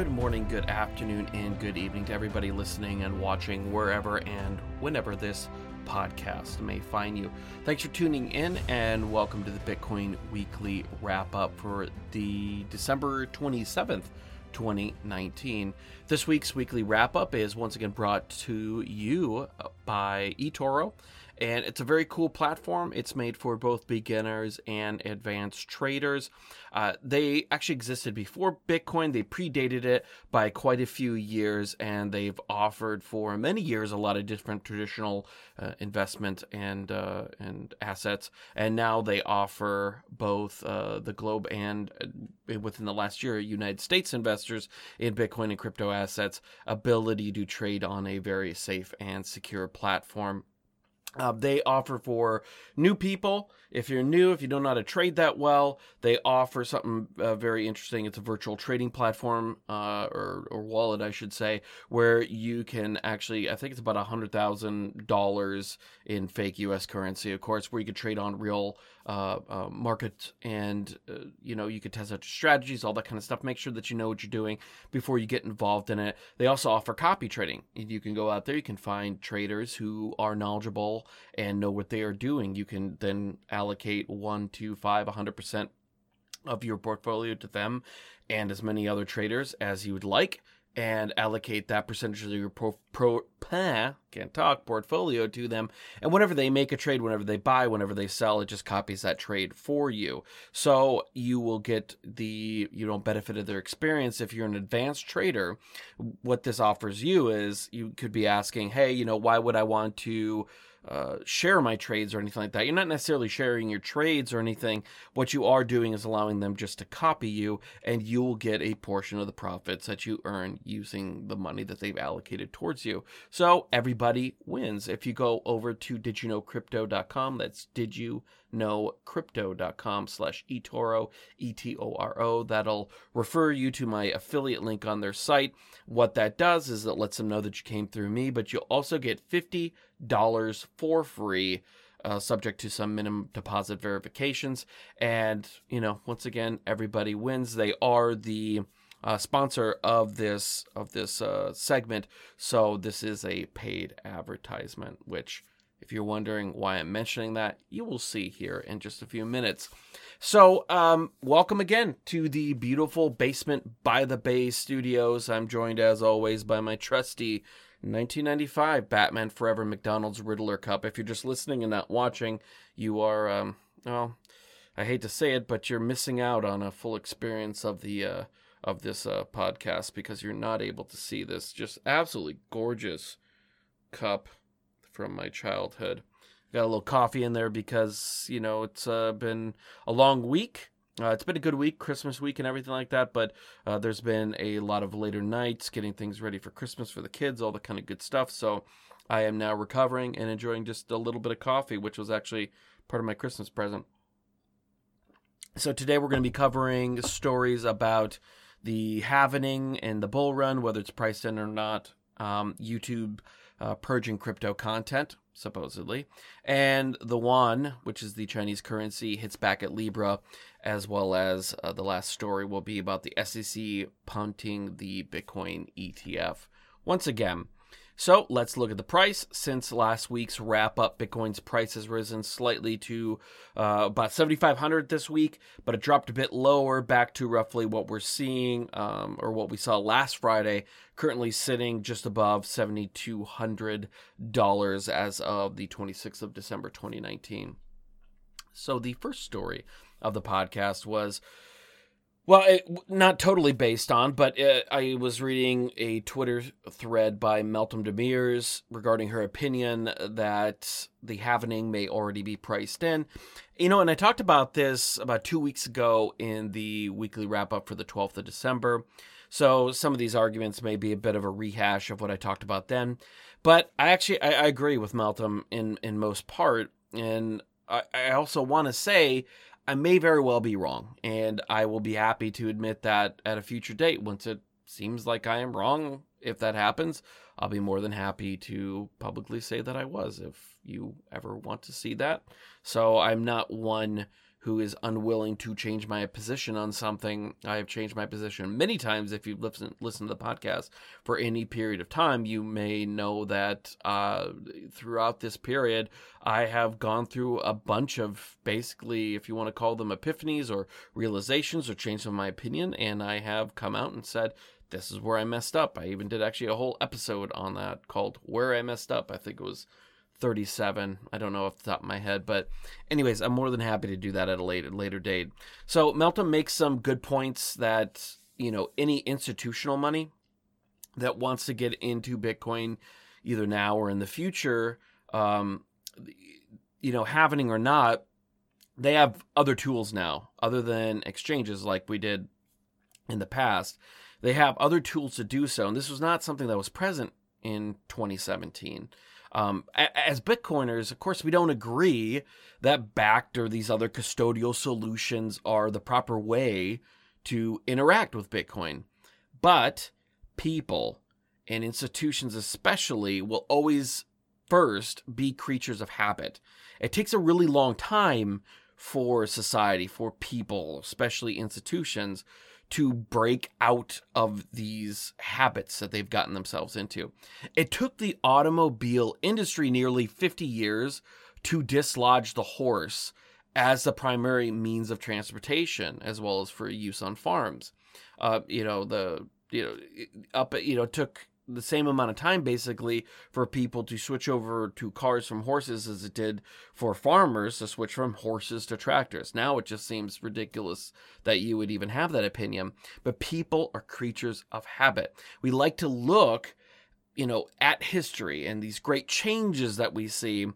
good morning, good afternoon, and good evening to everybody listening and watching wherever and whenever this podcast may find you. Thanks for tuning in and welcome to the Bitcoin Weekly Wrap Up for the December 27th. 2019. This week's weekly wrap up is once again brought to you by eToro and it's a very cool platform. It's made for both beginners and advanced traders. Uh, they actually existed before Bitcoin. They predated it by quite a few years, and they've offered for many years a lot of different traditional uh, investment and uh, and assets. And now they offer both uh, the globe and uh, within the last year, United States investors in Bitcoin and crypto assets ability to trade on a very safe and secure platform. Uh, they offer for new people. If you're new, if you don't know how to trade that well, they offer something uh, very interesting. It's a virtual trading platform uh, or, or wallet, I should say, where you can actually, I think it's about $100,000 in fake US currency, of course, where you could trade on real uh, uh, market and, uh, you know, you could test out strategies, all that kind of stuff. Make sure that you know what you're doing before you get involved in it. They also offer copy trading. You can go out there, you can find traders who are knowledgeable and know what they are doing. You can then allocate one, two, five, a 100% of your portfolio to them and as many other traders as you would like and allocate that percentage of your pro, pro eh, can't talk portfolio to them. And whenever they make a trade whenever they buy whenever they sell it just copies that trade for you. So you will get the you know benefit of their experience. If you're an advanced trader what this offers you is you could be asking hey you know why would i want to uh, share my trades or anything like that. You're not necessarily sharing your trades or anything. What you are doing is allowing them just to copy you, and you'll get a portion of the profits that you earn using the money that they've allocated towards you. So everybody wins. If you go over to didyouknowcrypto.com, that's did you knowcrypto.com slash etoro, E-T-O-R-O. That'll refer you to my affiliate link on their site. What that does is it lets them know that you came through me, but you'll also get $50 for free. Uh, subject to some minimum deposit verifications. And, you know, once again, everybody wins. They are the uh, sponsor of this of this uh, segment, so this is a paid advertisement, which if you're wondering why I'm mentioning that, you will see here in just a few minutes. So, um, welcome again to the beautiful basement by the Bay studios. I'm joined, as always, by my trusty 1995 Batman Forever McDonald's Riddler Cup. If you're just listening and not watching, you are, um, well, I hate to say it, but you're missing out on a full experience of the uh, of this uh, podcast because you're not able to see this just absolutely gorgeous cup from my childhood. Got a little coffee in there because, you know, it's uh, been a long week. Uh, it's been a good week, Christmas week and everything like that, but uh, there's been a lot of later nights getting things ready for Christmas for the kids, all the kind of good stuff. So I am now recovering and enjoying just a little bit of coffee, which was actually part of my Christmas present. So today we're going to be covering stories about the halvening and the bull run, whether it's priced in or not, um, YouTube uh, purging crypto content, supposedly. And the yuan, which is the Chinese currency, hits back at Libra, as well as uh, the last story will be about the SEC punting the Bitcoin ETF. Once again, so let's look at the price. Since last week's wrap up, Bitcoin's price has risen slightly to uh, about 7,500 this week, but it dropped a bit lower back to roughly what we're seeing um, or what we saw last Friday, currently sitting just above $7,200 as of the 26th of December 2019. So the first story of the podcast was well, it, not totally based on, but uh, I was reading a Twitter thread by Meltem Demirors regarding her opinion that the halvening may already be priced in. You know, and I talked about this about two weeks ago in the weekly wrap up for the 12th of December. So some of these arguments may be a bit of a rehash of what I talked about then. But I actually I, I agree with Meltem in in most part, and I, I also want to say I may very well be wrong, and I will be happy to admit that at a future date once it seems like I am wrong. If that happens, I'll be more than happy to publicly say that I was if you ever want to see that. So I'm not one who is unwilling to change my position on something. I have changed my position many times. If you've listened listen to the podcast for any period of time, you may know that uh, throughout this period, I have gone through a bunch of basically, if you want to call them epiphanies or realizations or change of my opinion, and I have come out and said, this is where I messed up. I even did actually a whole episode on that called Where I Messed Up. I think it was 37. I don't know off the top of my head, but anyways, I'm more than happy to do that at a later later date. So Meltem makes some good points that you know any institutional money that wants to get into Bitcoin, either now or in the future, um, you know, halvening or not, they have other tools now other than exchanges like we did in the past. They have other tools to do so, and this was not something that was present in 2017. Um, as Bitcoiners, of course, we don't agree that Bakkt or these other custodial solutions are the proper way to interact with Bitcoin. But people and institutions, especially, will always first be creatures of habit. It takes a really long time for society, for people, especially institutions, to break out of these habits that they've gotten themselves into. It took the automobile industry nearly 50 years to dislodge the horse as the primary means of transportation, as well as for use on farms. Uh, you know, the you know up you know took the same amount of time basically for people to switch over to cars from horses as it did for farmers to switch from horses to tractors. Now it just seems ridiculous that you would even have that opinion. But people are creatures of habit. We like to look, you know, at history and these great changes that we see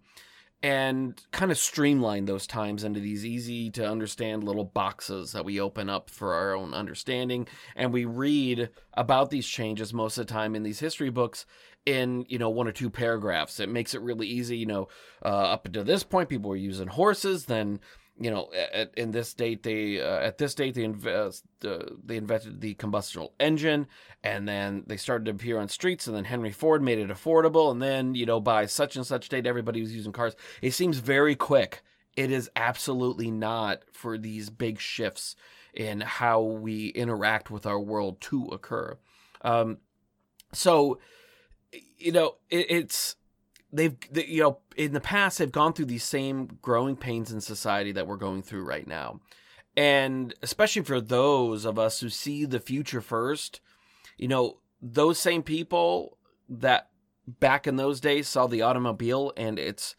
and kind of streamline those times into these easy to understand little boxes that we open up for our own understanding. And we read about these changes most of the time in these history books in you know one or two paragraphs. It makes it really easy you know uh, up until this point people were using horses then you know, at, in this date they uh, at this date they invest uh, they invented the combustion engine, and then they started to appear on streets, and then Henry Ford made it affordable, and then you know by such and such date everybody was using cars. It seems very quick. It is absolutely not for these big shifts in how we interact with our world to occur. Um, so, you know, it, it's they've they, you know in the past they've gone through these same growing pains in society that we're going through right now. And especially for those of us who see the future first you know those same people that back in those days saw the automobile and it's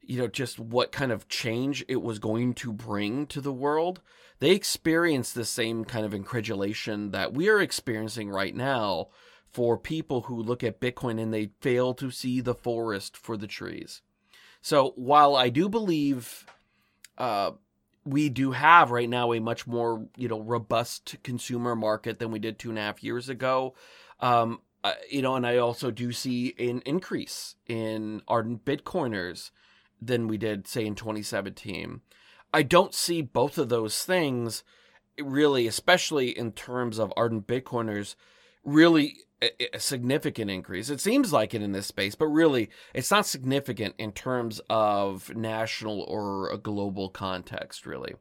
you know just what kind of change it was going to bring to the world they experienced the same kind of incredulation that we are experiencing right now for people who look at Bitcoin and they fail to see the forest for the trees. So while I do believe uh, we do have right now a much more you know robust consumer market than we did two and a half years ago, um, uh, you know, and I also do see an increase in ardent Bitcoiners than we did say in 2017. I don't see both of those things really, especially in terms of ardent Bitcoiners, really a, significant increase. It seems like it in this space, but really it's not significant in terms of national or a global context, really.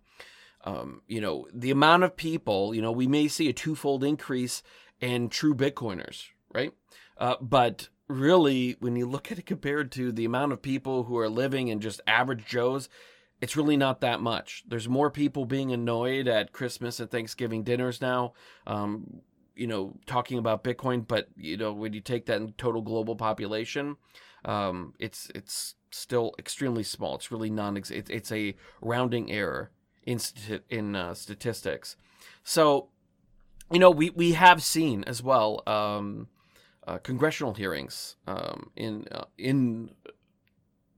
Um, you know, the amount of people, you know, we may see a twofold increase in true Bitcoiners, right? Uh, but really, when you look at it compared to the amount of people who are living in just average Joes, it's really not that much. There's more people being annoyed at Christmas and Thanksgiving dinners now. Um, you know talking about Bitcoin, but you know when you take that in total global population, um, it's it's still extremely small. It's really non. It's, it's a rounding error in in uh, statistics. So, you know, we we have seen as well um, uh, congressional hearings um, in uh, in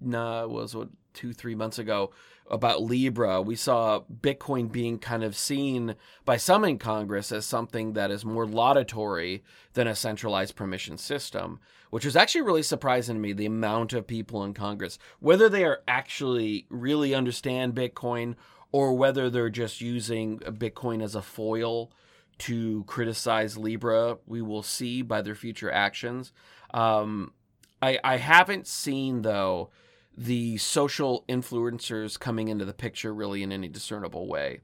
uh, was what two three months ago about Libra, we saw Bitcoin being kind of seen by some in Congress as something that is more laudatory than a centralized permission system, which was actually really surprising to me the amount of people in Congress, whether they are actually really understand Bitcoin or whether they're just using Bitcoin as a foil to criticize Libra, we will see by their future actions. Um, I, I haven't seen, though, the social influencers coming into the picture really in any discernible way.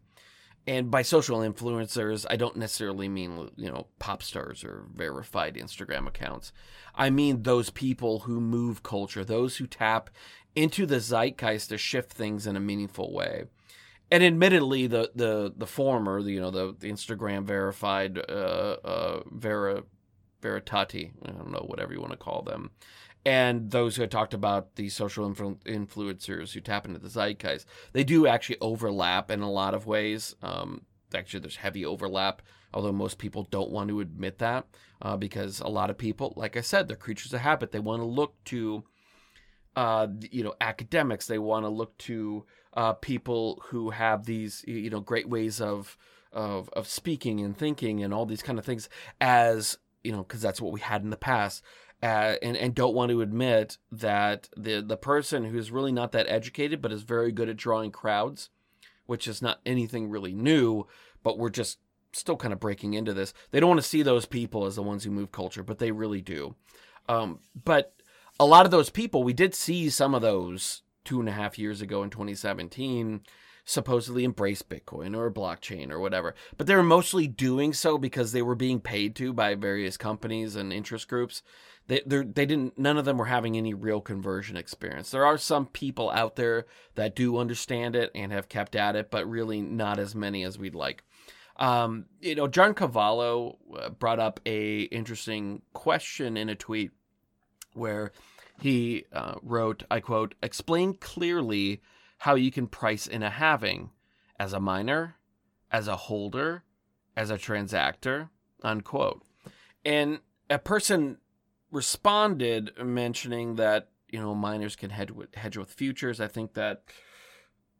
And by social influencers, I don't necessarily mean, you know, pop stars or verified Instagram accounts. I mean those people who move culture, those who tap into the zeitgeist to shift things in a meaningful way. And admittedly, the the the former, the, you know, the, the Instagram verified uh, uh, Vera Veritati, I don't know, whatever you want to call them, and those who had talked about the social influ- influencers who tap into the zeitgeist, they do actually overlap in a lot of ways. Um, actually, there's heavy overlap, although most people don't want to admit that uh, because a lot of people, like I said, they're creatures of habit. They want to look to, uh, you know, academics. They want to look to uh, people who have these, you know, great ways of of of speaking and thinking and all these kind of things as you know, because that's what we had in the past uh, and and don't want to admit that the the person who's really not that educated but is very good at drawing crowds, which is not anything really new, but we're just still kind of breaking into this. They don't want to see those people as the ones who move culture, but they really do. Um, but a lot of those people, we did see some of those two and a half years ago in 2017 supposedly embrace Bitcoin or blockchain or whatever. But they were mostly doing so because they were being paid to by various companies and interest groups. They they didn't none of them were having any real conversion experience. There are some people out there that do understand it and have kept at it, but really not as many as we'd like. Um, you know, John Carvalho uh, brought up a interesting question in a tweet where he uh, wrote, I quote, explain clearly how you can price in a halving as a miner, as a holder, as a transactor, unquote. And a person responded mentioning that, you know, miners can hedge with, hedge with futures. I think that,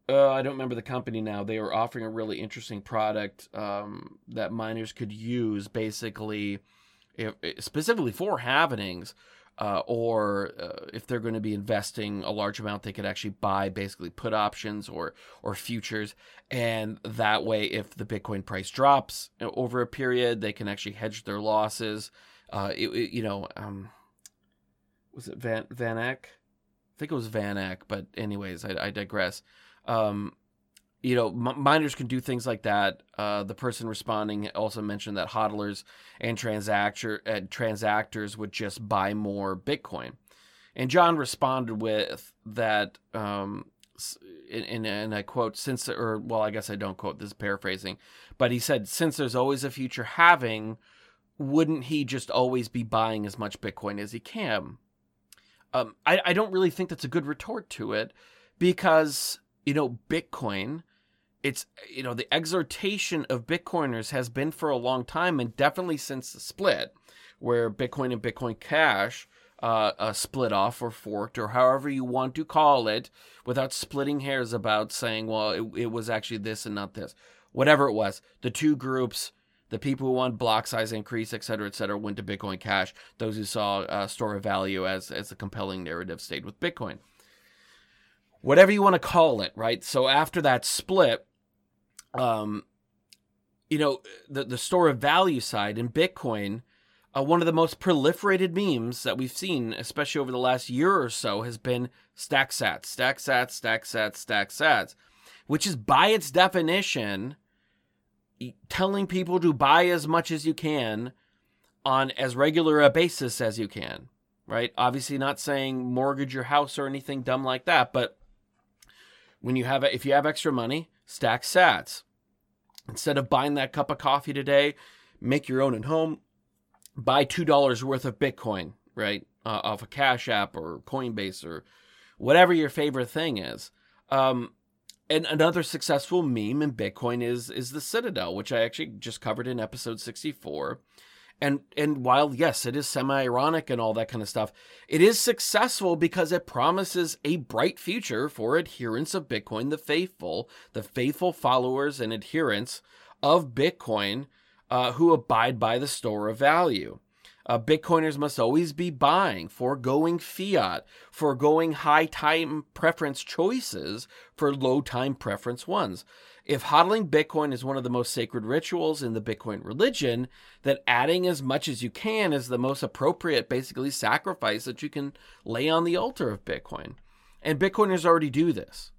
uh, I don't remember the company now. They were offering a really interesting product um, that miners could use basically, if, specifically for halvenings uh, or uh, if they're going to be investing a large amount, they could actually buy basically put options or or futures, and that way, if the Bitcoin price drops over a period, they can actually hedge their losses. Uh, it, it, you know, um, was it Van Van Eck? I think it was Van Eck, but anyways, I, I digress. Um, you know, m- miners can do things like that. Uh, the person responding also mentioned that hodlers and transactor uh, transactors would just buy more Bitcoin, and John responded with that. Um, and, and I quote, since, or well, I guess I don't quote this is paraphrasing, but he said, since there's always a future halving, wouldn't he just always be buying as much Bitcoin as he can? Um, I, I don't really think that's a good retort to it because, you know, Bitcoin it's you know the exhortation of bitcoiners has been for a long time and definitely since the split where bitcoin and bitcoin cash uh, uh, split off or forked or however you want to call it without splitting hairs about saying well it, it was actually this and not this. Whatever it was the two groups the people who want block size increase et cetera et cetera went to bitcoin cash. Those who saw uh, store of value as as a compelling narrative stayed with bitcoin. Whatever you want to call it right? So after that split um, you know, the the store of value side in Bitcoin, uh, one of the most proliferated memes that we've seen, especially over the last year or so, has been stack sats, stack sats, stack sats, stack sats, which is by its definition telling people to buy as much as you can on as regular a basis as you can, right? Obviously, not saying mortgage your house or anything dumb like that, but when you have if you have extra money, stack sats. Instead of buying that cup of coffee today, make your own at home. Buy two dollars worth of Bitcoin, right, uh, off a Cash App or Coinbase or whatever your favorite thing is. Um, and another successful meme in Bitcoin is is the Citadel, which I actually just covered in episode sixty four. And and while yes, it is semi-ironic and all that kind of stuff, it is successful because it promises a bright future for adherents of Bitcoin, the faithful, the faithful followers and adherents of Bitcoin uh, who abide by the store of value. Uh, Bitcoiners must always be buying, foregoing fiat, foregoing high time preference choices for low time preference ones. If hodling Bitcoin is one of the most sacred rituals in the Bitcoin religion, then adding as much as you can is the most appropriate, basically, sacrifice that you can lay on the altar of Bitcoin. And Bitcoiners already do this,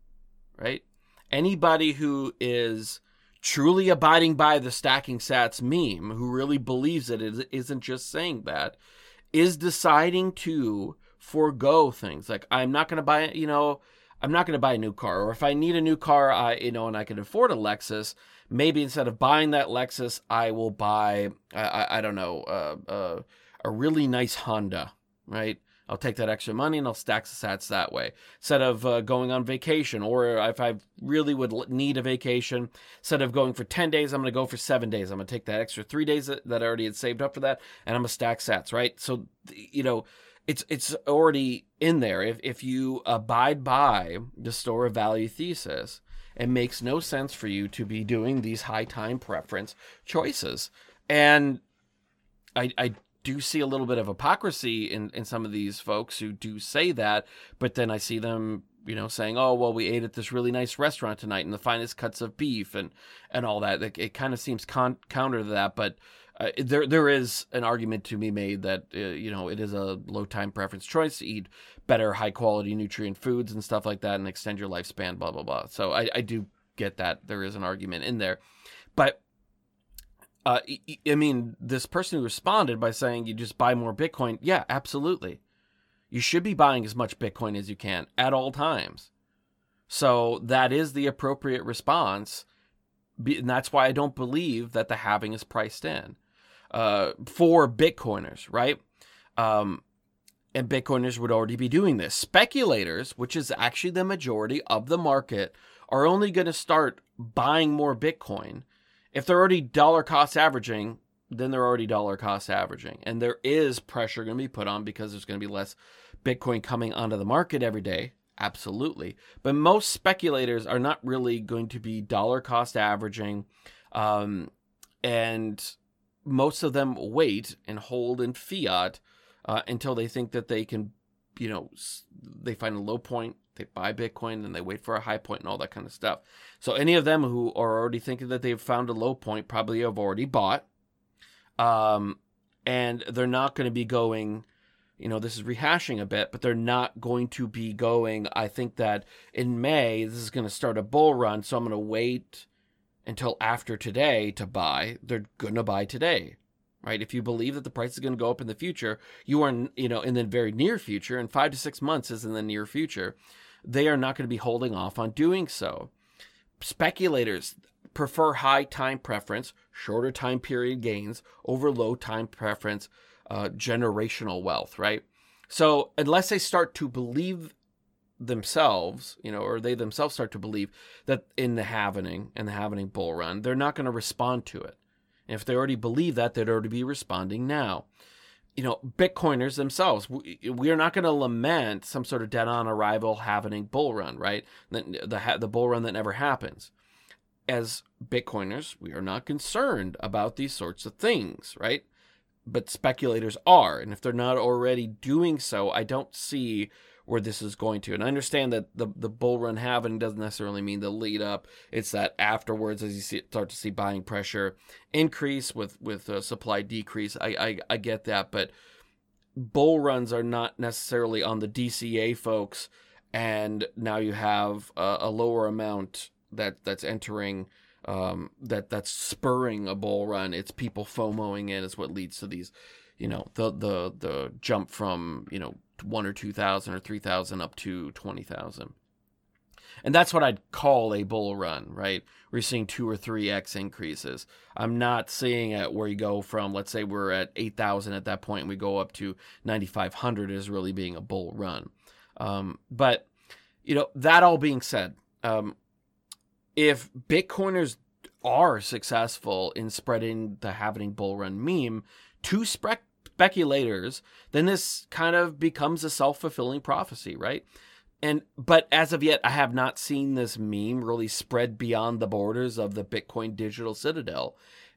right? Anybody who is truly abiding by the stacking sats meme, who really believes it, it isn't just saying that, is deciding to forego things. Like, I'm not going to buy, you know, I'm not going to buy a new car. Or if I need a new car, I, you know, and I can afford a Lexus, maybe instead of buying that Lexus, I will buy, I, I, don't know, uh, uh, a really nice Honda, right? I'll take that extra money and I'll stack the sats that way. Instead of uh, going on vacation, or if I really would need a vacation, instead of going for 10 days, I'm going to go for seven days. I'm going to take that extra three days that, that I already had saved up for that, and I'm going to stack sats, right? So, you know, it's it's already in there. If if you abide by the store of value thesis, it makes no sense for you to be doing these high time preference choices. And I I do see a little bit of hypocrisy in, in some of these folks who do say that, but then I see them, you know, saying, "Oh, well, we ate at this really nice restaurant tonight, and the finest cuts of beef, and and all that." It, it kind of seems con- counter to that, but uh, there there is an argument to be made that uh, you know it is a low time preference choice to eat better high quality nutrient foods and stuff like that and extend your lifespan. Blah blah blah. So I, I do get that there is an argument in there, but uh, I mean, this person who responded by saying you just buy more Bitcoin. Yeah, absolutely. You should be buying as much Bitcoin as you can at all times. So that is the appropriate response. And that's why I don't believe that the halving is priced in uh, for Bitcoiners, right? Um, and Bitcoiners would already be doing this. Speculators, which is actually the majority of the market, are only going to start buying more Bitcoin if they're already dollar cost averaging, then they're already dollar cost averaging. And there is pressure going to be put on because there's going to be less Bitcoin coming onto the market every day. Absolutely. But most speculators are not really going to be dollar cost averaging. Um, and most of them wait and hold in fiat uh, until they think that they can, you know, they find a low point they buy Bitcoin and they wait for a high point and all that kind of stuff. So any of them who are already thinking that they've found a low point probably have already bought. Um, and they're not going to be going, you know, this is rehashing a bit, but they're not going to be going. I think that in May, this is going to start a bull run. So I'm going to wait until after today to buy. They're going to buy today right? If you believe that the price is going to go up in the future, you are, you know, in the very near future, and five to six months is in the near future they are not going to be holding off on doing so. Speculators prefer high time preference, shorter time period gains over low time preference, uh, generational wealth, right? So unless they start to believe themselves, you know, or they themselves start to believe that in the halvening and the halvening bull run, they're not going to respond to it. And if they already believe that, they'd already be responding now you know, Bitcoiners themselves, we, we are not going to lament some sort of dead on arrival halvening bull run, right? The, the, the bull run that never happens. As Bitcoiners, we are not concerned about these sorts of things, right? But speculators are. And if they're not already doing so, I don't see where this is going to. And I understand that the the bull run having doesn't necessarily mean the lead up. It's that afterwards, as you see, start to see buying pressure increase with with uh, supply decrease. I, I I get that, but bull runs are not necessarily on the DCA folks. And now you have a, a lower amount that that's entering. Um, that that's spurring a bull run. It's people FOMOing in is what leads to these, you know, the the the jump from you know one or two thousand or three thousand up to twenty thousand. And that's what I'd call a bull run, right? We're seeing two or three X increases. I'm not seeing it where you go from, let's say we're at 8,000 at that point and we go up to 9,500 as really being a bull run. Um, but, you know, that all being said, um, if Bitcoiners are successful in spreading the halvening bull run meme to spread speculators, then this kind of becomes a self fulfilling prophecy, right? And but as of yet, I have not seen this meme really spread beyond the borders of the Bitcoin digital citadel.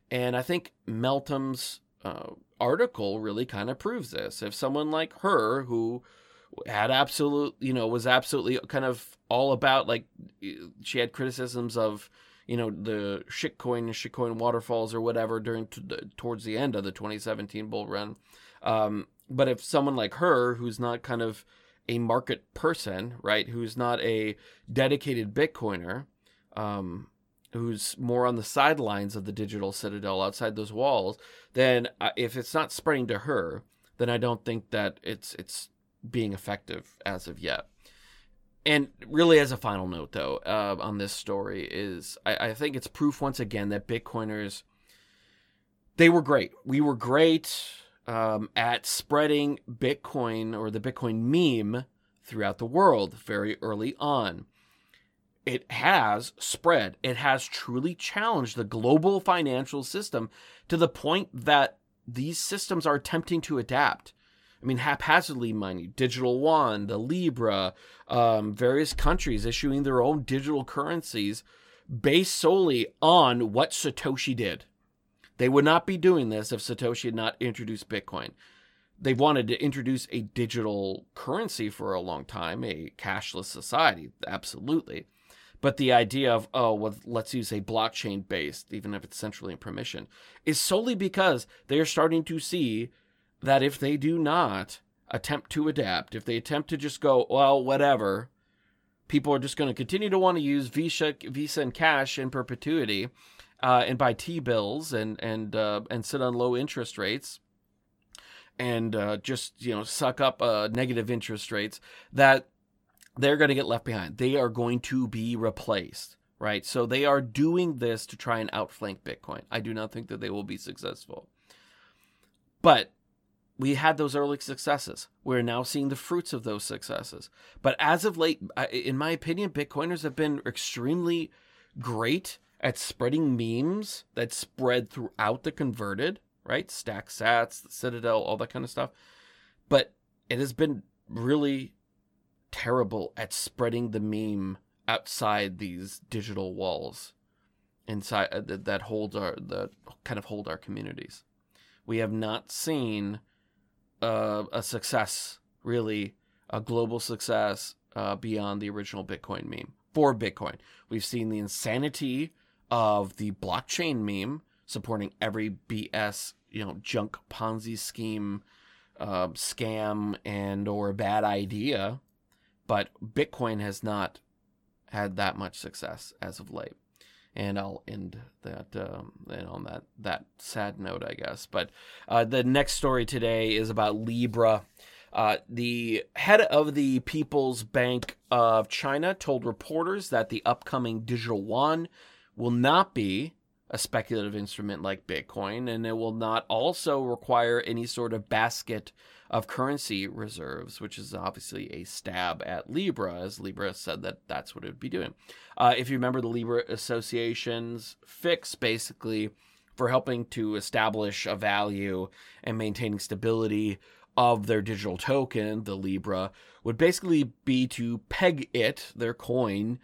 And I think Meltem's uh, article really kind of proves this. If someone like her, who had absolute, you know, was absolutely kind of all about like she had criticisms of you know the shitcoin shitcoin waterfalls or whatever during t- towards the end of the 2017 bull run. Um, but if someone like her, who's not kind of a market person, right, who's not a dedicated Bitcoiner, um, who's more on the sidelines of the digital citadel outside those walls, then uh, if it's not spreading to her, then I don't think that it's it's being effective as of yet. And really, as a final note, though, uh, on this story is I, I think it's proof once again that Bitcoiners they were great. We were great um, at spreading Bitcoin or the Bitcoin meme throughout the world very early on. It has spread. It has truly challenged the global financial system to the point that these systems are attempting to adapt. I mean, haphazardly, mind you, Digital Yuan, the Libra, um, various countries issuing their own digital currencies based solely on what Satoshi did. They would not be doing this if Satoshi had not introduced Bitcoin. They wanted to introduce a digital currency for a long time, a cashless society, absolutely. But the idea of, oh, well, let's use a blockchain based, even if it's centrally in permission, is solely because they are starting to see that if they do not attempt to adapt, if they attempt to just go, well, whatever, people are just going to continue to want to use Visa, Visa and cash in perpetuity uh, and buy T bills and and uh, and sit on low interest rates and uh, just you know suck up uh, negative interest rates that they're going to get left behind. They are going to be replaced, right? So they are doing this to try and outflank Bitcoin. I do not think that they will be successful, but we had those early successes. We're now seeing the fruits of those successes. But as of late, in my opinion, Bitcoiners have been extremely great at spreading memes that spread throughout the converted, right? Stack sats, the Citadel, all that kind of stuff. But it has been really terrible at spreading the meme outside these digital walls inside uh, that hold our that kind of hold our communities. We have not seen uh, a success really a global success uh, beyond the original Bitcoin meme for Bitcoin. We've seen the insanity of the blockchain meme supporting every BS, you know, junk Ponzi scheme, uh, scam, and or bad idea, but Bitcoin has not had that much success as of late. And I'll end that um, and on that that sad note, I guess. But uh, the next story today is about Libra. Uh, the head of the People's Bank of China told reporters that the upcoming digital yuan will not be a speculative instrument like Bitcoin, and it will not also require any sort of basket of currency reserves, which is obviously a stab at Libra, as Libra said that that's what it would be doing. Uh, if you remember the Libra Association's fix, basically, for helping to establish a value and maintaining stability of their digital token, the Libra, would basically be to peg it, their coin,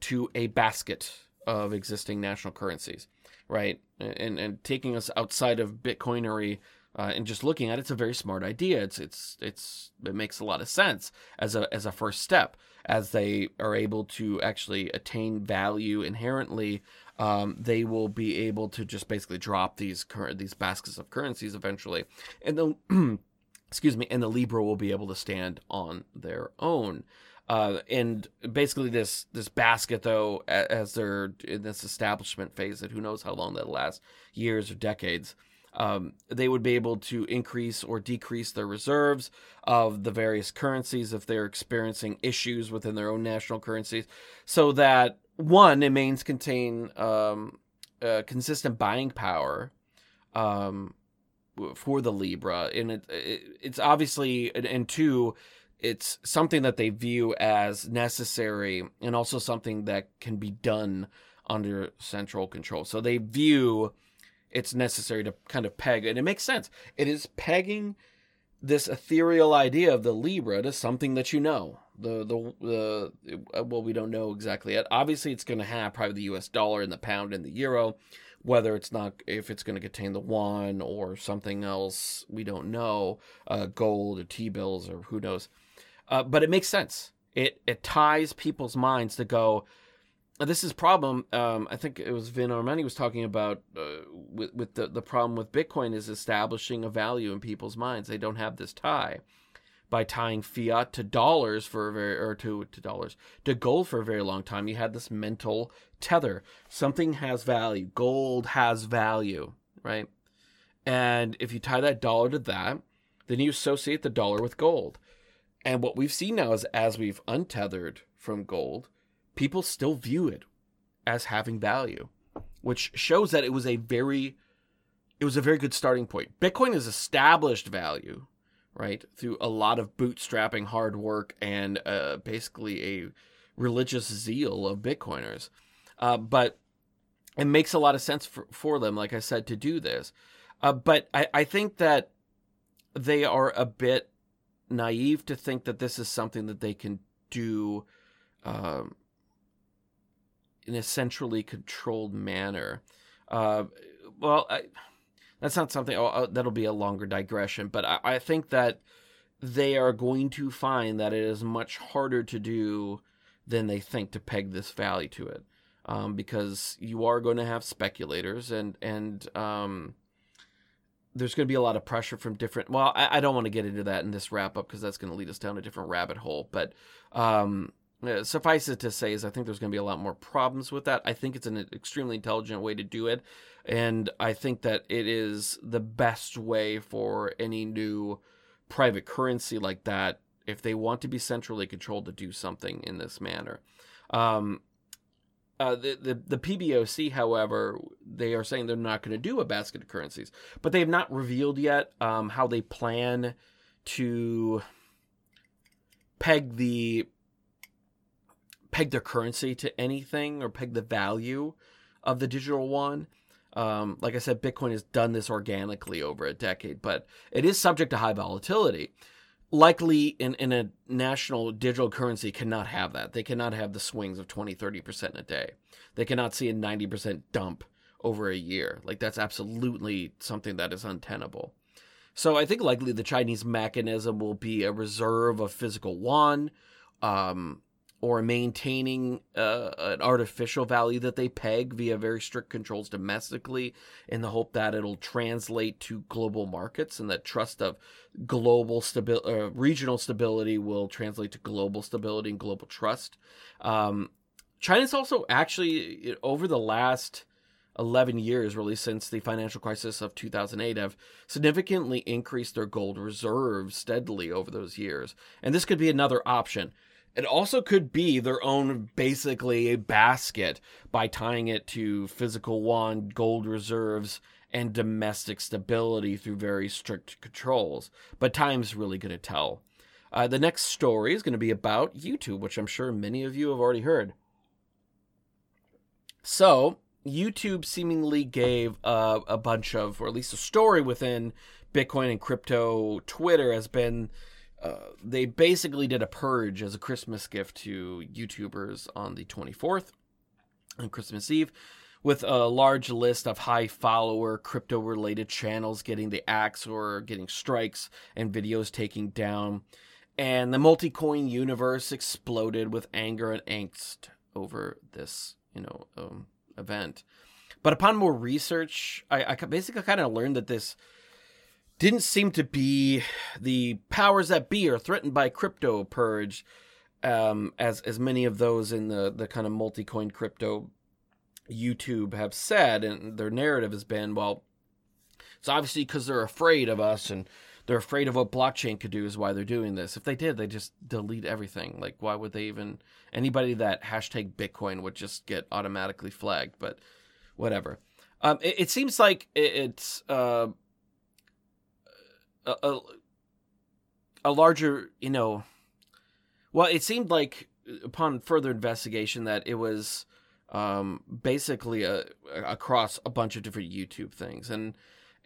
to a basket of existing national currencies, right? And and taking us outside of Bitcoinery uh, and just looking at it, it's a very smart idea. It's it's it's it makes a lot of sense as a as a first step as they are able to actually attain value inherently. Um, they will be able to just basically drop these current these baskets of currencies eventually, and then excuse me, and the Libra will be able to stand on their own. Uh, and basically, this this basket, though, as they're in this establishment phase, that who knows how long that'll last, years or decades, um, they would be able to increase or decrease their reserves of the various currencies if they're experiencing issues within their own national currencies, so that one, it means contain um, uh, consistent buying power um, for the Libra, and it, it, it's obviously and two it's something that they view as necessary and also something that can be done under central control. So they view it's necessary to kind of peg, and it makes sense. It is pegging this ethereal idea of the Libra to something that you know. The the the well, we don't know exactly yet. Obviously, it's going to have probably the U.S. dollar and the pound and the euro. Whether it's not, if it's going to contain the yuan or something else, we don't know. Uh, gold or T bills or who knows. Uh, but it makes sense. It it ties people's minds to go. This is problem. Um, I think it was Vin Armani was talking about uh, with with the the problem with Bitcoin is establishing a value in people's minds. They don't have this tie, by tying fiat to dollars for a very or to to dollars to gold for a very long time. You had this mental tether. Something has value. Gold has value, right? And if you tie that dollar to that, then you associate the dollar with gold. And what we've seen now is as we've untethered from gold, people still view it as having value, which shows that it was a very it was a very good starting point. Bitcoin has established value, right, through a lot of bootstrapping, hard work, and uh, basically a religious zeal of Bitcoiners. Uh, but it makes a lot of sense for, for them, like I said, to do this. Uh, but I, I think that they are a bit naive to think that this is something that they can do um, in a centrally controlled manner. Uh, well, I, that's not something oh, oh, that'll be a longer digression, but I, I think that they are going to find that it is much harder to do than they think to peg this value to it, um, because you are going to have speculators and and um, there's going to be a lot of pressure from different. Well, I, I don't want to get into that in this wrap up because that's going to lead us down a different rabbit hole. But um, uh, suffice it to say is I think there's going to be a lot more problems with that. I think it's an extremely intelligent way to do it, and I think that it is the best way for any new private currency like that if they want to be centrally controlled to do something in this manner. Um, uh, the, the the PBOC, however, they are saying they're not going to do a basket of currencies, but they have not revealed yet um, how they plan to peg the peg their currency to anything or peg the value of the digital yuan. Um, like I said, Bitcoin has done this organically over a decade, but it is subject to high volatility. Likely, in, in a national digital currency, cannot have that. They cannot have the swings of 20, 30% in a day. They cannot see a 90% dump over a year. Like, that's absolutely something that is untenable. So, I think likely the Chinese mechanism will be a reserve of physical yuan, um, or maintaining uh, an artificial value that they peg via very strict controls domestically in the hope that it'll translate to global markets and that trust of global stability, uh, regional stability will translate to global stability and global trust. Um, China's also actually, over the last 11 years, really since the financial crisis of 2008, have significantly increased their gold reserves steadily over those years. And this could be another option. It also could be their own basically a basket by tying it to physical yuan, gold reserves, and domestic stability through very strict controls. But time's really going to tell. Uh, the next story is going to be about YouTube, which I'm sure many of you have already heard. So, YouTube seemingly gave uh, a bunch of, or at least a story within Bitcoin and crypto. Twitter has been uh, they basically did a purge as a Christmas gift to YouTubers on the 24th on Christmas Eve with a large list of high follower crypto related channels getting the axe or getting strikes and videos taking down. And the multi coin universe exploded with anger and angst over this, you know, um, event. But upon more research, I, I basically kind of learned that this didn't seem to be the powers that be are threatened by crypto purge, um, as as many of those in the the kind of multi coin crypto YouTube have said, and their narrative has been, well, it's obviously because they're afraid of us and they're afraid of what blockchain could do is why they're doing this. If they did, they just delete everything. Like, why would they even? Anybody that hashtag Bitcoin would just get automatically flagged. But whatever. Um, it, it seems like it, it's uh, a, a, larger, you know, well, it seemed like upon further investigation that it was um, basically a, across a bunch of different YouTube things, and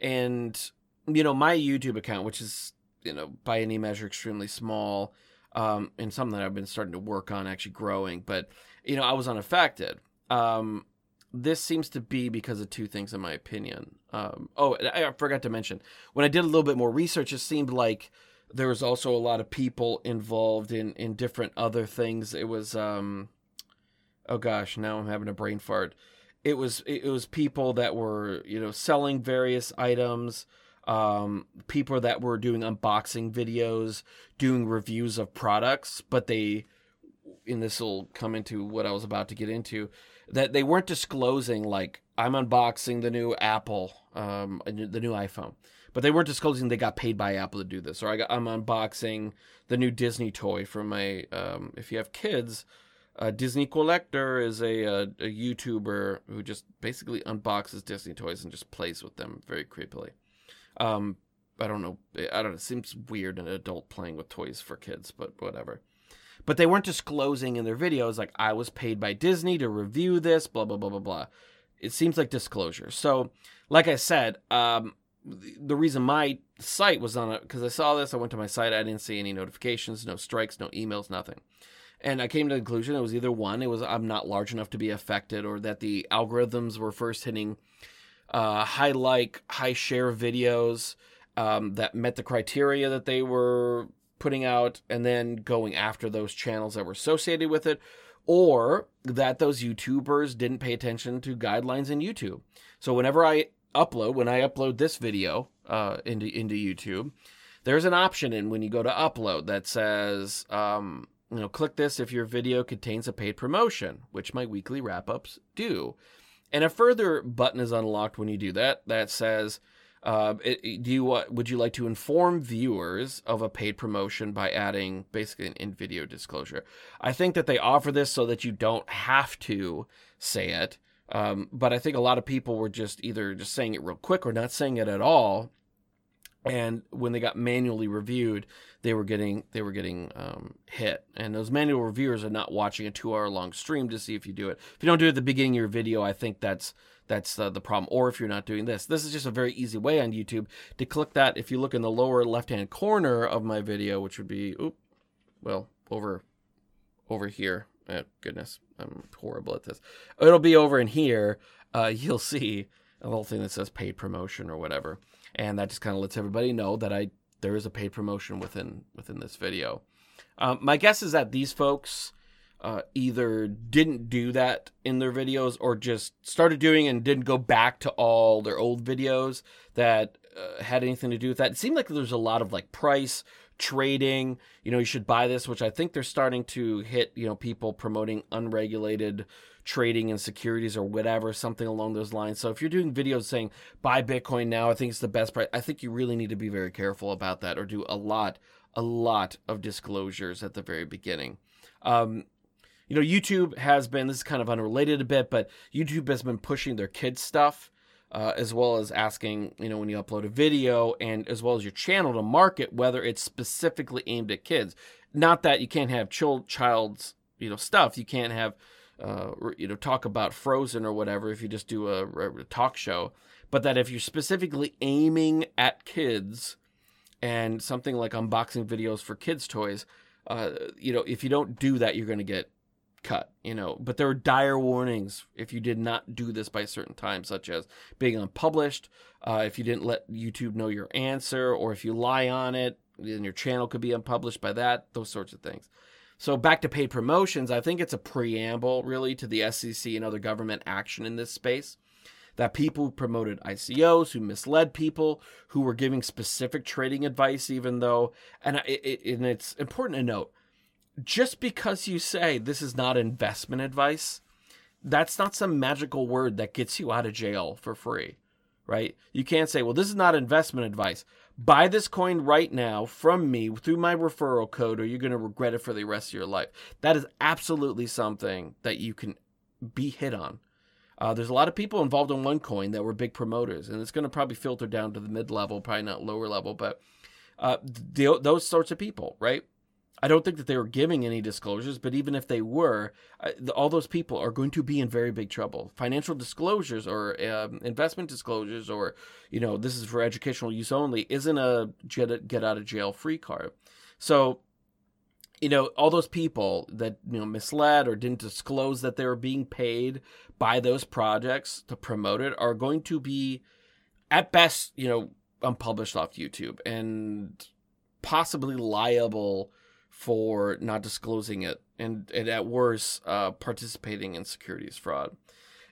and you know my YouTube account, which is you know by any measure extremely small, um, and something that I've been starting to work on actually growing, but you know I was unaffected. Um, this seems to be because of two things, in my opinion. Um, oh, I forgot to mention when I did a little bit more research, it seemed like there was also a lot of people involved in in different other things. It was, um, oh gosh, now I'm having a brain fart. It was it was people that were you know selling various items. um, people that were doing unboxing videos, doing reviews of products, but they, and this will come into what I was about to get into, that they weren't disclosing like I'm unboxing the new Apple, um, the new iPhone, but they weren't disclosing they got paid by Apple to do this, or I I'm unboxing the new Disney toy for my. Um, if you have kids, uh, Disney Collector is a, a, a YouTuber who just basically unboxes Disney toys and just plays with them very creepily. Um, I don't know. I don't know. It seems weird an adult playing with toys for kids, but whatever. But they weren't disclosing in their videos like I was paid by Disney to review this, blah blah blah blah blah. It seems like disclosure. So, like I said, um, the reason my site was on it because I saw this, I went to my site, I didn't see any notifications, no strikes, no emails, nothing. And I came to the conclusion it was either one, it was I'm not large enough to be affected, or that the algorithms were first hitting uh, high like, high share videos um, that met the criteria that they were putting out, and then going after those channels that were associated with it, or that those YouTubers didn't pay attention to guidelines in YouTube. So whenever I upload, when I upload this video uh, into into YouTube, there's an option in when you go to upload that says, um, you know, click this if your video contains a paid promotion, which my weekly wrap ups do. And a further button is unlocked when you do that that says, uh, it, do you uh, would you like to inform viewers of a paid promotion by adding basically an in video disclosure? I think that they offer this so that you don't have to say it. Um, but I think a lot of people were just either just saying it real quick or not saying it at all. And when they got manually reviewed, they were getting they were getting um, hit. And those manual reviewers are not watching a two hour long stream to see if you do it. If you don't do it at the beginning of your video, I think that's that's uh, the problem. Or if you're not doing this, this is just a very easy way on YouTube to click that. If you look in the lower left hand corner of my video, which would be oop, well over over here. Oh, goodness, I'm horrible at this. It'll be over in here. Uh, you'll see a little thing that says paid promotion or whatever, and that just kind of lets everybody know that I there is a paid promotion within within this video. Um, my guess is that these folks uh, either didn't do that in their videos or just started doing and didn't go back to all their old videos that uh, had anything to do with that. It seemed like there's a lot of like price trading. You know, you should buy this, which I think they're starting to hit. You know, people promoting unregulated trading and securities or whatever, something along those lines. So if you're doing videos saying buy Bitcoin now, I think it's the best price. I think you really need to be very careful about that or do a lot, a lot of disclosures at the very beginning. Um, you know, YouTube has been, this is kind of unrelated a bit, but YouTube has been pushing their kids stuff. Uh, as well as asking, you know, when you upload a video and as well as your channel to market whether it's specifically aimed at kids. Not that you can't have child, child's, you know, stuff. You can't have uh, you know, talk about Frozen or whatever if you just do a, a talk show, but that if you're specifically aiming at kids and something like unboxing videos for kids' toys, uh, you know, if you don't do that, you're going to get cut, you know. But there were dire warnings if you did not do this by a certain time, such as being unpublished, uh, if you didn't let YouTube know your answer, or if you lie on it, then your channel could be unpublished by that, those sorts of things. So back to paid promotions, I think it's a preamble really to the SEC and other government action in this space. That people promoted ICOs, who misled people, who were giving specific trading advice, even though, and, it, and it's important to note, just because you say this is not investment advice, that's not some magical word that gets you out of jail for free, right? You can't say, well, this is not investment advice buy this coin right now from me through my referral code or you're going to regret it for the rest of your life. That is absolutely something that you can be hit on. Uh, there's a lot of people involved in OneCoin that were big promoters, and it's going to probably filter down to the mid level, probably not lower level, but uh, the, those sorts of people, right? I don't think that they were giving any disclosures, but even if they were, all those people are going to be in very big trouble. Financial disclosures or um, investment disclosures, or you know, this is for educational use only, isn't a get, get out of jail free card. So, you know, all those people that you know misled or didn't disclose that they were being paid by those projects to promote it are going to be, at best, you know, unpublished off YouTube and possibly liable for not disclosing it and, and at worst uh, participating in securities fraud.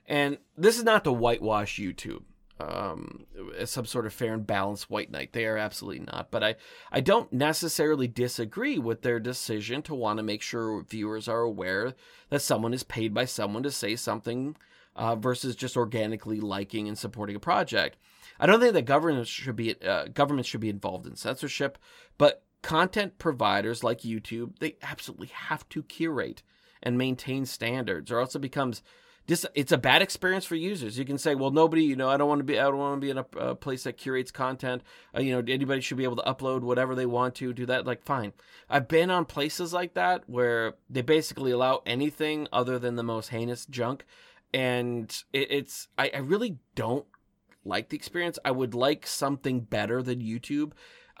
And this is not to whitewash YouTube. um, some sort of fair and balanced white knight. They are absolutely not. But I, I don't necessarily disagree with their decision to want to make sure viewers are aware that someone is paid by someone to say something uh, versus just organically liking and supporting a project. I don't think that governments should be uh, governments should be involved in censorship, but content providers like YouTube they absolutely have to curate and maintain standards, or else it becomes just it's a bad experience for users. You can say, well, nobody, you know, I don't want to be, I don't want to be in a, a place that curates content. Uh, you know, anybody should be able to upload whatever they want to, do that. Like, fine. I've been on places like that where they basically allow anything other than the most heinous junk, and it, it's I, I really don't like the experience. I would like something better than YouTube.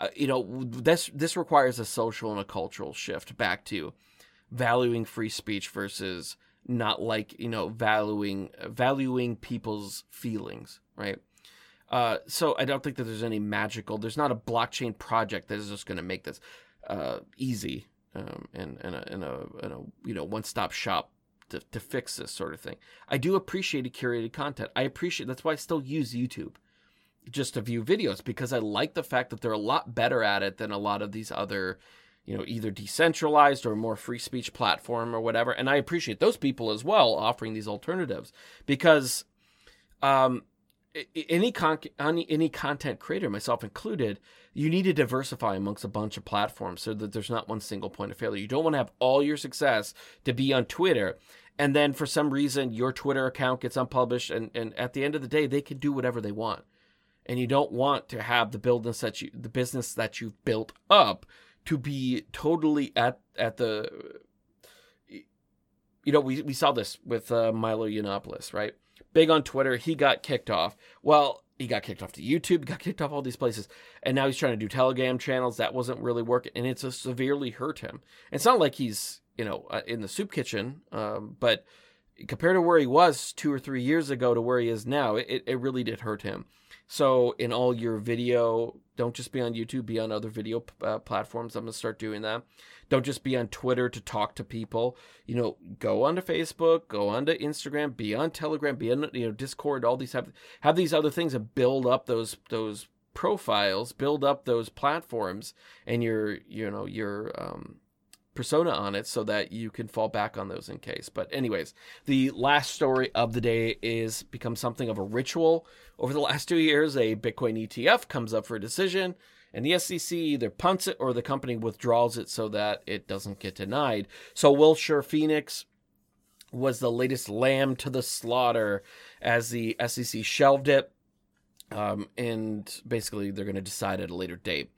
Uh, you know, this this requires a social and a cultural shift back to valuing free speech versus not like you know valuing valuing people's feelings, right? Uh, so I don't think that there's any magical. There's not a blockchain project that is just going to make this uh, easy um, and and a, and a, and a you know one stop shop to, to fix this sort of thing. I do appreciate curated content. I appreciate that's why I still use YouTube just to view videos because I like the fact that they're a lot better at it than a lot of these other, you know, either decentralized or more free speech platform or whatever. And I appreciate those people as well offering these alternatives because um, any con- any content creator, myself included, you need to diversify amongst a bunch of platforms so that there's not one single point of failure. You don't want to have all your success to be on Twitter and then for some reason your Twitter account gets unpublished, and, and at the end of the day, they can do whatever they want. And you don't want to have the business that you the business that you've built up to be totally at at the you know, we, we saw this with uh, Milo Yiannopoulos, right? Big on Twitter. He got kicked off. Well, he got kicked off to YouTube, got kicked off all these places. And now he's trying to do Telegram channels. That wasn't really working. And it's severely hurt him. It's not like he's you know, uh, in the soup kitchen. Um, but compared to where he was two or three years ago to where he is now, it, it really did hurt him. So, in all your video, don't just be on YouTube, be on other video uh, platforms. I'm going to start doing that. Don't just be on Twitter to talk to people. You know, go onto Facebook, go onto Instagram, be on Telegram, be on you know Discord. All these have have these other things and build up those those profiles, build up those platforms, and your you know your um, persona on it so that you can fall back on those in case. But anyways, the last story of the day is become something of a ritual. Over the last two years, a Bitcoin ETF comes up for a decision, and the SEC either punts it or the company withdraws it so that it doesn't get denied. So Wilshire Phoenix was the latest lamb to the slaughter as the SEC shelved it. Um, and basically, they're going to decide at a later date.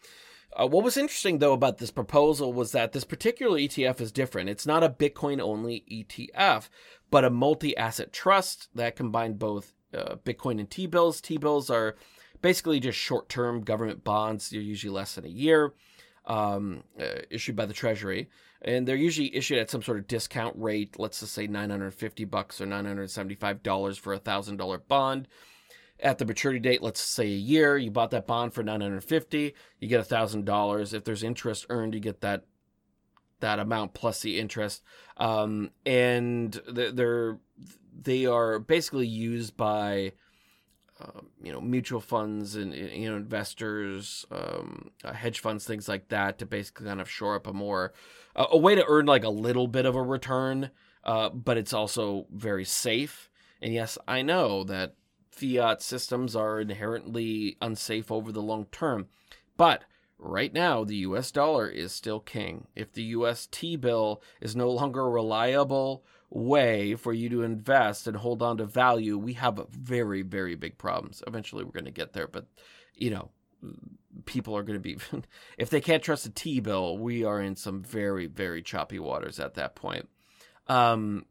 Uh, what was interesting though about this proposal was that this particular ETF is different. It's not a Bitcoin only ETF, but a multi asset trust that combined both uh, Bitcoin and T bills. T bills are basically just short term government bonds. They're usually less than a year, um, uh, issued by the Treasury, and they're usually issued at some sort of discount rate. Let's just say 950 bucks or 975 dollars for a thousand dollar bond at the maturity date, let's say a year, you bought that bond for 950, you get $1,000. If there's interest earned, you get that that amount plus the interest. Um, and they're they are basically used by uh, you know mutual funds and you know investors, um, uh, hedge funds, things like that to basically kind of shore up a more uh, a way to earn like a little bit of a return, uh, but it's also very safe. And yes, I know that fiat systems are inherently unsafe over the long term. But right now, the US dollar is still king. If the US T bill is no longer a reliable way for you to invest and hold on to value, we have very, very big problems. Eventually, we're going to get there. But, you know, people are going to be, if they can't trust a T bill, we are in some very, very choppy waters at that point. Um,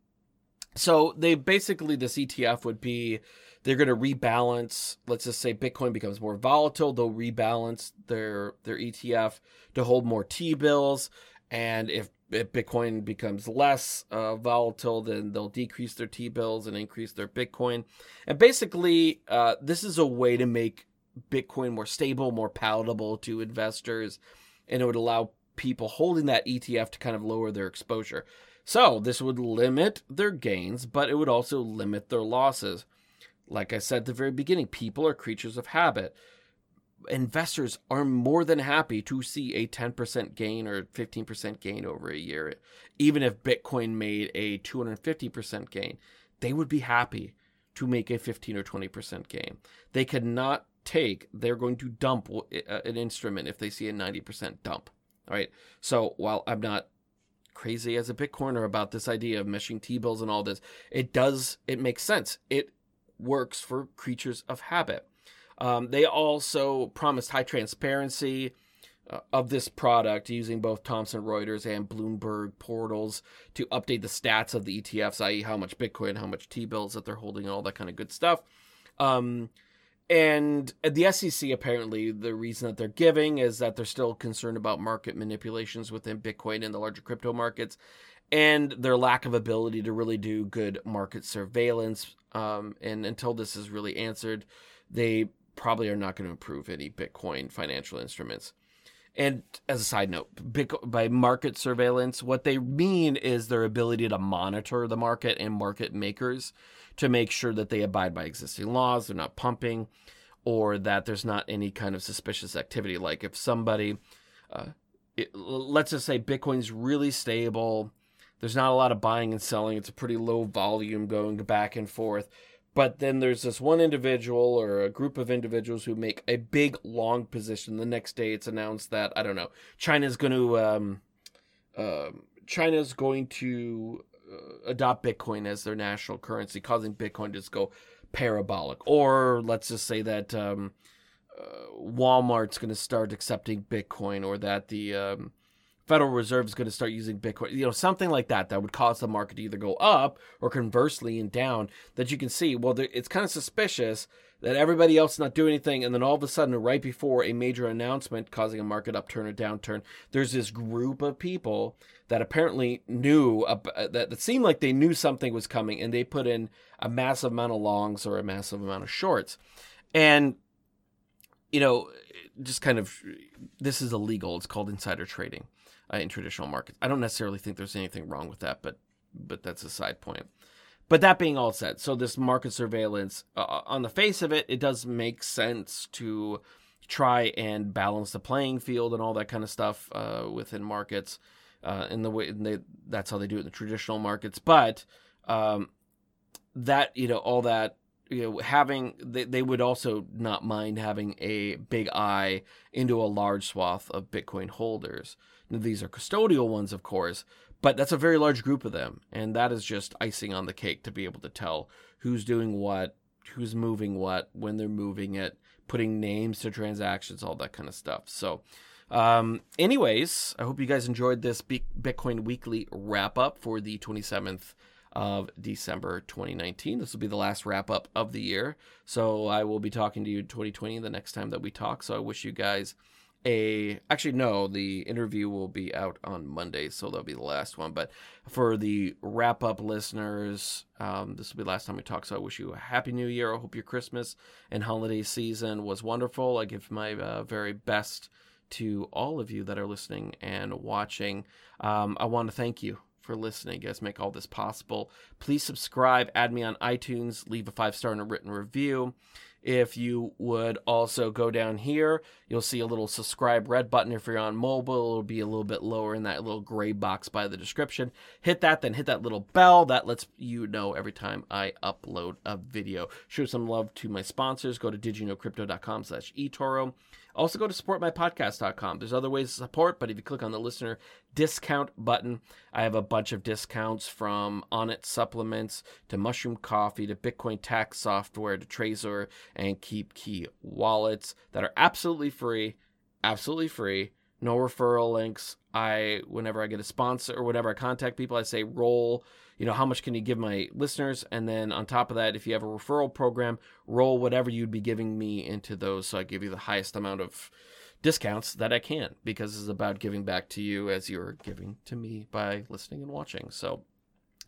so they basically, this ETF would be they're going to rebalance. Let's just say Bitcoin becomes more volatile. They'll rebalance their their ETF to hold more T bills, and if, if Bitcoin becomes less uh, volatile, then they'll decrease their T bills and increase their Bitcoin. And basically, uh, this is a way to make Bitcoin more stable, more palatable to investors, and it would allow people holding that ETF to kind of lower their exposure. So this would limit their gains, but it would also limit their losses. Like I said at the very beginning, people are creatures of habit. Investors are more than happy to see a 10% gain or 15% gain over a year. Even if Bitcoin made a 250% gain, they would be happy to make a 15 or 20% gain. They cannot take, they're going to dump uh, an instrument if they see a 90% dump. All right. So while I'm not crazy as a Bitcoiner about this idea of meshing T bills and all this, it does, it makes sense. It works for creatures of habit. Um, they also promised high transparency uh, of this product using both Thomson Reuters and Bloomberg portals to update the stats of the ETFs, i.e., how much Bitcoin, how much T bills that they're holding, and all that kind of good stuff. Um, and the SEC apparently the reason that they're giving is that they're still concerned about market manipulations within Bitcoin and the larger crypto markets, and their lack of ability to really do good market surveillance. Um, and until this is really answered, they probably are not going to approve any Bitcoin financial instruments. And as a side note, by market surveillance, what they mean is their ability to monitor the market and market makers to make sure that they abide by existing laws, they're not pumping, or that there's not any kind of suspicious activity. Like if somebody, uh, it, let's just say Bitcoin's really stable, there's not a lot of buying and selling, it's a pretty low volume going back and forth. But then there's this one individual or a group of individuals who make a big long position. The next day, it's announced that I don't know China's going to um, uh, China's going to uh, adopt Bitcoin as their national currency, causing Bitcoin to just go parabolic. Or let's just say that um, uh, Walmart's going to start accepting Bitcoin, or that the um, Federal Reserve is going to start using Bitcoin, you know, something like that that would cause the market to either go up or conversely and down. That you can see, well, it's kind of suspicious that everybody else is not doing anything, and then all of a sudden, right before a major announcement causing a market upturn or downturn, there's this group of people that apparently knew uh, that it seemed like they knew something was coming, and they put in a massive amount of longs or a massive amount of shorts, and you know, just kind of this is illegal. It's called insider trading uh, in traditional markets. I don't necessarily think there's anything wrong with that, but but that's a side point. But that being all said, so this market surveillance, uh, uh, on the face of it, it does make sense to try and balance the playing field and all that kind of stuff uh, within markets. Uh, in the way that's how they do it in the traditional markets. But um, that you know all that you know having they, they would also not mind having a big eye into a large swath of Bitcoin holders. These are custodial ones, of course, but that's a very large group of them, and that is just icing on the cake to be able to tell who's doing what, who's moving what, when they're moving it, putting names to transactions, all that kind of stuff. So, um, anyways, I hope you guys enjoyed this Bitcoin Weekly wrap up for the 27th of December 2019. This will be the last wrap up of the year. So I will be talking to you 2020 the next time that we talk. So I wish you guys a actually no the interview will be out on monday so that'll be the last one but for the wrap up listeners um, this will be the last time we talk so i wish you a happy new year i hope your christmas and holiday season was wonderful i give my uh, very best to all of you that are listening and watching um, i want to thank you for listening. You guys make all this possible. Please subscribe, add me on iTunes, leave a five star and a written review. If you would also go down here, you'll see a little subscribe red button. If you're on mobile, it'll be a little bit lower in that little gray box by the description. Hit that, then hit that little bell. That lets you know every time I upload a video. Show some love to my sponsors. Go to didyouknowcrypto.com slash eToro. Also, go to supportmypodcast.com. There's other ways to support, but if you click on the listener discount button, I have a bunch of discounts from Onnit supplements to Mushroom Coffee to Bitcoin tax software to Trezor and KeepKey wallets that are absolutely free, absolutely free. No referral links. I, whenever I get a sponsor or whenever I contact people, I say roll you know, how much can you give my listeners? And then on top of that, if you have a referral program, roll whatever you'd be giving me into those. So I give you the highest amount of discounts that I can because it's about giving back to you as you're giving to me by listening and watching. So,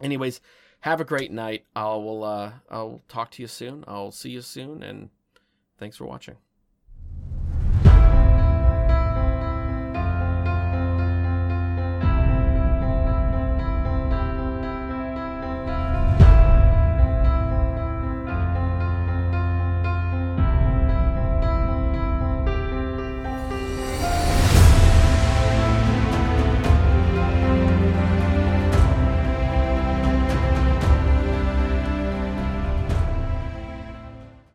anyways, have a great night. I will uh, I'll talk to you soon. I'll see you soon, and thanks for watching.